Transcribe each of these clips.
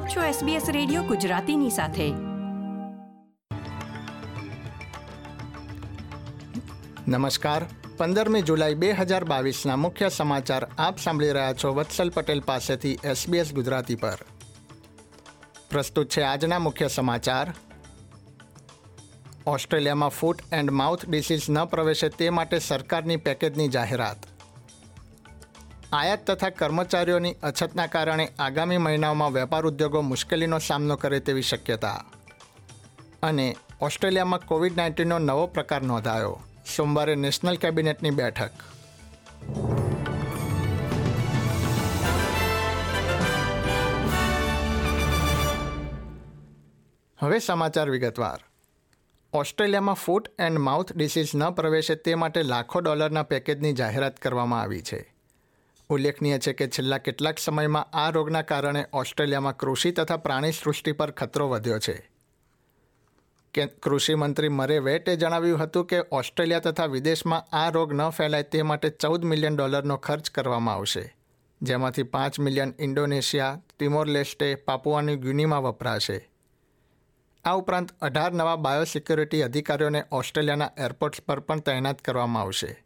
આપ છો SBS radio ગુજરાતીની સાથે. નમસ્કાર. પંદરમી જુલાઈ બે હજાર બાવીસના મુખ્ય સમાચાર આપ સાંભળી રહ્યા છો વત્સલ પટેલ પાસેથી SBS ગુજરાતી પર. પ્રસ્તુત છે આજના મુખ્ય સમાચાર. ઓસ્ટ્રેલિયામાં ફૂટ એન્ડ માઉથ ડિસીઝ ન પ્રવેશે તે માટે સરકારની પેકેજની જાહેરાત. આયાત તથા કર્મચારીઓની અછતના કારણે આગામી મહિનાઓમાં વેપાર ઉદ્યોગો મુશ્કેલીનો સામનો કરે તેવી શક્યતા. અને ઓસ્ટ્રેલિયામાં કોવિડ નાઇન્ટીનનો નવો પ્રકાર નોંધાયો. સોમવારે નેશનલ કેબિનેટની બેઠક. હવે સમાચાર વિગતવાર. ઓસ્ટ્રેલિયામાં ફૂટ એન્ડ માઉથ ડિસીઝ ન પ્રવેશે તે માટે લાખો ડોલરના પેકેજની જાહેરાત કરવામાં આવી છે. ઉલ્લેખનીય છે કે છેલ્લા કેટલાક સમયમાં આ રોગના કારણે ઓસ્ટ્રેલિયામાં કૃષિ તથા પ્રાણી સૃષ્ટિ પર ખતરો વધ્યો છે. કે કૃષિ મંત્રી મરે વેટે જણાવ્યું હતું કે ઓસ્ટ્રેલિયા તથા વિદેશમાં આ રોગ ન ફેલાય તે માટે ચૌદ મિલિયન ડોલરનો ખર્ચ કરવામાં આવશે, જેમાંથી પાંચ મિલિયન ઇન્ડોનેશિયા ટિમોર લેસ્ટે પાપુઆની ગ્યુનીમાં વપરાશે. આ ઉપરાંત અઢાર નવા બાયોસિક્યોરિટી અધિકારીઓને ઓસ્ટ્રેલિયાના એરપોર્ટ્સ પર પણ તૈનાત કરવામાં આવશે.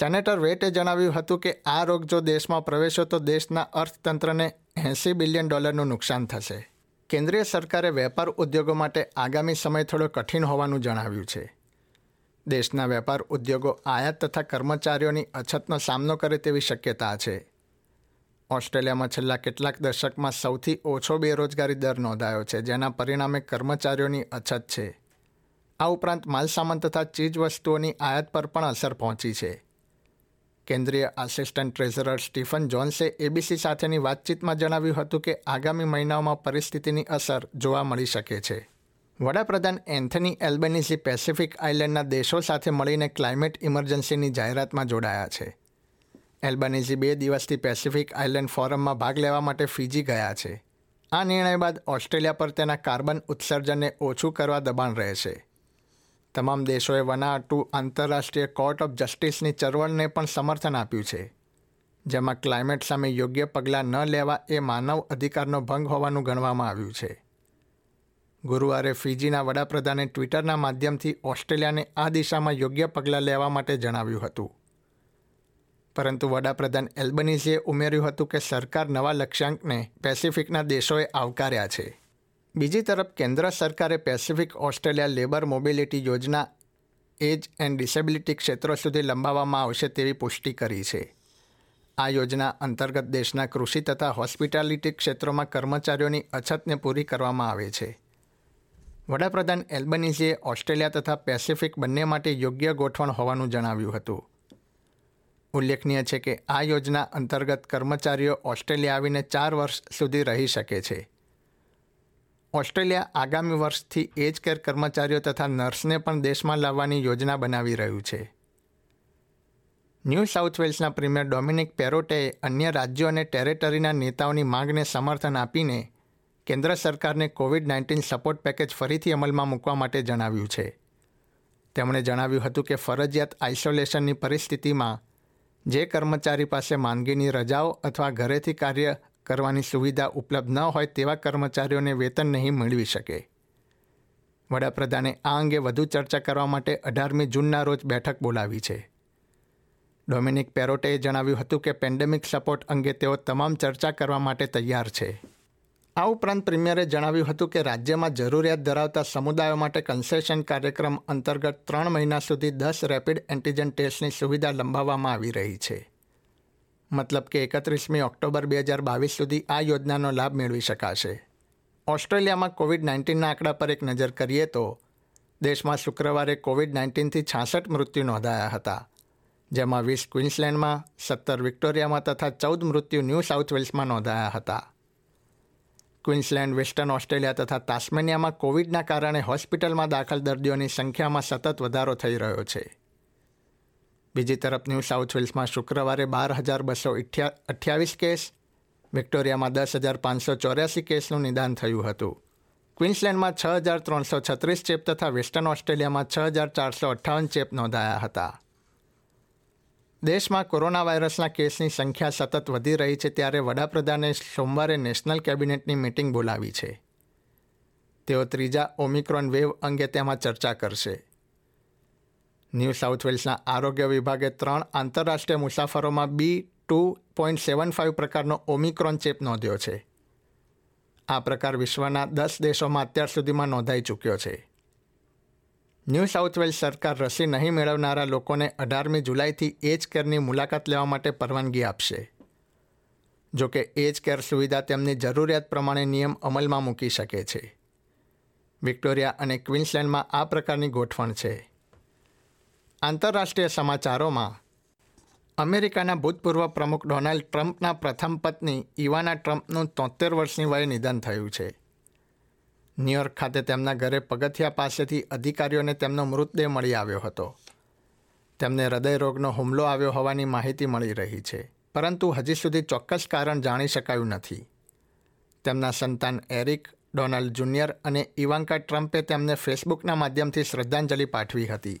સેનેટર વેટે જણાવ્યું હતું કે, આ રોગ જો દેશમાં પ્રવેશ્યો તો દેશના અર્થતંત્રને એંસી બિલિયન ડોલરનું નુકસાન થશે. કેન્દ્રીય સરકારે વેપાર ઉદ્યોગો માટે આગામી સમય થોડો કઠિન હોવાનું જણાવ્યું છે. દેશના વેપાર ઉદ્યોગો આયાત તથા કર્મચારીઓની અછતનો સામનો કરે તેવી શક્યતા છે. ઓસ્ટ્રેલિયામાં છેલ્લા કેટલાક દશકમાં સૌથી ઓછો બેરોજગારી દર નોંધાયો છે, જેના પરિણામે કર્મચારીઓની અછત છે. આ ઉપરાંત માલસામાન તથા ચીજવસ્તુઓની આયાત પર પણ અસર પહોંચી છે. કેન્દ્રીય આસિસ્ટન્ટ ટ્રેઝરર સ્ટીફન જોન્સે એબીસી સાથેની વાતચીતમાં જણાવ્યું હતું કે આગામી મહિનાઓમાં પરિસ્થિતિની અસર જોવા મળી શકે છે. વડાપ્રધાન એન્થની એલ્બેનિઝી પેસિફિક આઇલેન્ડના દેશો સાથે મળીને ક્લાઇમેટ ઇમરજન્સીની જાહેરાતમાં જોડાયા છે. એલ્બેનિઝી બે દિવસથી પેસિફિક આઇલેન્ડ ફોરમમાં ભાગ લેવા માટે ફીજી ગયા છે. આ નિર્ણય બાદ ઓસ્ટ્રેલિયા પર તેના કાર્બન ઉત્સર્જનને ઓછું કરવા દબાણ રહેશે તમામ દેશોએ વનાટુ આંતરરાષ્ટ્રીય કોર્ટ ઓફ જસ્ટિસની ચળવળને પણ સમર્થન આપ્યું છે, જેમાં ક્લાઇમેટ સામે યોગ્ય પગલાં ન લેવા એ માનવ અધિકારનો ભંગ હોવાનું ગણવામાં આવ્યું છે. ગુરુવારે ફીજીના વડાપ્રધાને ટ્વિટરના માધ્યમથી ઓસ્ટ્રેલિયાને આ દિશામાં યોગ્ય પગલાં લેવા માટે જણાવ્યું હતું. પરંતુ વડાપ્રધાન એલ્બનીઝીએ ઉમેર્યું હતું કે સરકાર નવા લક્ષ્યાંકને પેસિફિકના દેશોએ આવકાર્યા છે. બીજી તરફ કેન્દ્ર સરકારે પેસિફિક ઓસ્ટ્રેલિયા લેબર મોબિલિટી યોજના એજ એન્ડ ડિસેબિલિટી ક્ષેત્રો સુધી લંબાવવામાં આવશે તેવી પુષ્ટિ કરી છે. આ યોજના અંતર્ગત દેશના કૃષિ તથા હોસ્પિટાલિટી ક્ષેત્રોમાં કર્મચારીઓની અછતને પૂરી કરવામાં આવે છે. વડાપ્રધાન એલ્બનીઝીએ ઓસ્ટ્રેલિયા તથા પેસિફિક બંને માટે યોગ્ય ગોઠવણ હોવાનું જણાવ્યું હતું. ઉલ્લેખનીય છે કે આ યોજના અંતર્ગત કર્મચારીઓ ઓસ્ટ્રેલિયા આવીને ચાર વર્ષ સુધી રહી શકે છે. ઓસ્ટ્રેલિયા આગામી વર્ષથી એજ કેર કર્મચારીઓ તથા નર્સને પણ દેશમાં લાવવાની યોજના બનાવી રહ્યું છે. ન્યૂ સાઉથ વેલ્સના પ્રીમિયર ડોમિનિક પેરોટેએ અન્ય રાજ્યો અને ટેરેટરીના નેતાઓની માંગને સમર્થન આપીને કેન્દ્ર સરકારને કોવિડ નાઇન્ટીન સપોર્ટ પેકેજ ફરીથી અમલમાં મૂકવા માટે જણાવ્યું છે. તેમણે જણાવ્યું હતું કે ફરજિયાત આઇસોલેશનની પરિસ્થિતિમાં જે કર્મચારી પાસે માંદગીની રજાઓ અથવા ઘરેથી કાર્ય કરવાની સુવિધા ઉપલબ્ધ ન હોય તેવા કર્મચારીઓને વેતન નહીં મેળવી શકે. વડાપ્રધાને આ અંગે વધુ ચર્ચા કરવા માટે અઢારમી જૂનના રોજ બેઠક બોલાવી છે. ડોમિનિક પેરોટેએ જણાવ્યું હતું કે પેન્ડેમિક સપોર્ટ અંગે તેઓ તમામ ચર્ચા કરવા માટે તૈયાર છે. આ ઉપરાંત પ્રીમિયરે જણાવ્યું હતું કે રાજ્યમાં જરૂરિયાત ધરાવતા સમુદાયો માટે કન્સેશન કાર્યક્રમ અંતર્ગત ત્રણ મહિના સુધી દસ રેપિડ એન્ટીજન ટેસ્ટની સુવિધા લંબાવવામાં આવી રહી છે. મતલબ કે એકત્રીસમી ઓક્ટોબર બે હજાર બાવીસ સુધી આ યોજનાનો લાભ મેળવી શકાશે. ઓસ્ટ્રેલિયામાં કોવિડ નાઇન્ટીનના આંકડા પર એક નજર કરીએ તો, દેશમાં શુક્રવારે કોવિડ નાઇન્ટીનથી છાસઠ મૃત્યુ નોંધાયા હતા, જેમાં વીસ ક્વિન્સલેન્ડમાં, સત્તર વિક્ટોરિયામાં તથા ચૌદ મૃત્યુ ન્યૂ સાઉથ વેલ્સમાં નોંધાયા હતા. ક્વિન્સલેન્ડ, વેસ્ટર્ન ઓસ્ટ્રેલિયા તથા તાસ્મેનિયામાં કોવિડના કારણે હોસ્પિટલમાં દાખલ દર્દીઓની સંખ્યામાં સતત વધારો થઈ રહ્યો છે. બીજી તરફ ન્યૂ સાઉથ વેલ્સમાં શુક્રવારે બાર હજાર બસો અઠ્યાવીસ કેસ, વિક્ટોરિયામાં દસ હજાર પાંચસો ચોર્યાસી કેસનું નિદાન થયું હતું. ક્વિન્સલેન્ડમાં છ હજાર ત્રણસો છત્રીસ ચેપ તથા વેસ્ટર્ન ઓસ્ટ્રેલિયામાં છ હજાર ચારસો અઠ્ઠાવન ચેપ નોંધાયા હતા. દેશમાં કોરોના વાયરસના કેસની સંખ્યા સતત વધી રહી છે ત્યારે વડાપ્રધાને સોમવારે નેશનલ કેબિનેટની મિટિંગ બોલાવી છે. તેઓ ત્રીજા ઓમિક્રોન વેવ અંગે તેમાં ચર્ચા કરશે. ન્યૂ સાઉથ વેલ્સના આરોગ્ય વિભાગે ત્રણ આંતરરાષ્ટ્રીય મુસાફરોમાં B two point seven five પ્રકારનો ઓમિક્રોન ચેપ નોંધ્યો છે. આ પ્રકાર વિશ્વના દસ દેશોમાં અત્યાર સુધીમાં નોંધાઈ ચૂક્યો છે. ન્યૂ સાઉથ વેલ્સ સરકાર રસી નહીં મેળવનારા લોકોને અઢારમી જુલાઈથી એજ કેરની મુલાકાત લેવા માટે પરવાનગી આપશે. જો કે એજ કેર સુવિધા તેમની જરૂરિયાત પ્રમાણે નિયમ અમલમાં મૂકી શકે છે. વિક્ટોરિયા અને ક્વિન્સલેન્ડમાં આ પ્રકારની ગોઠવણ છે. આંતરરાષ્ટ્રીય સમાચારોમાં. અમેરિકાના ભૂતપૂર્વ પ્રમુખ ડોનાલ્ડ ટ્રમ્પના પ્રથમ પત્ની ઇવાના ટ્રમ્પનું તોતેર વર્ષની વયે નિધન થયું છે. ન્યૂયોર્ક ખાતે તેમના ઘરે પગથિયા પાસેથી અધિકારીઓને તેમનો મૃતદેહ મળી આવ્યો હતો. તેમને હૃદયરોગનો હુમલો આવ્યો હોવાની માહિતી મળી રહી છે, પરંતુ હજી સુધી ચોક્કસ કારણ જાણી શકાયું નથી. તેમના સંતાન એરિક ડોનાલ્ડ જુનિયર અને ઇવાંકા ટ્રમ્પે તેમને ફેસબુકના માધ્યમથી શ્રદ્ધાંજલિ પાઠવી હતી.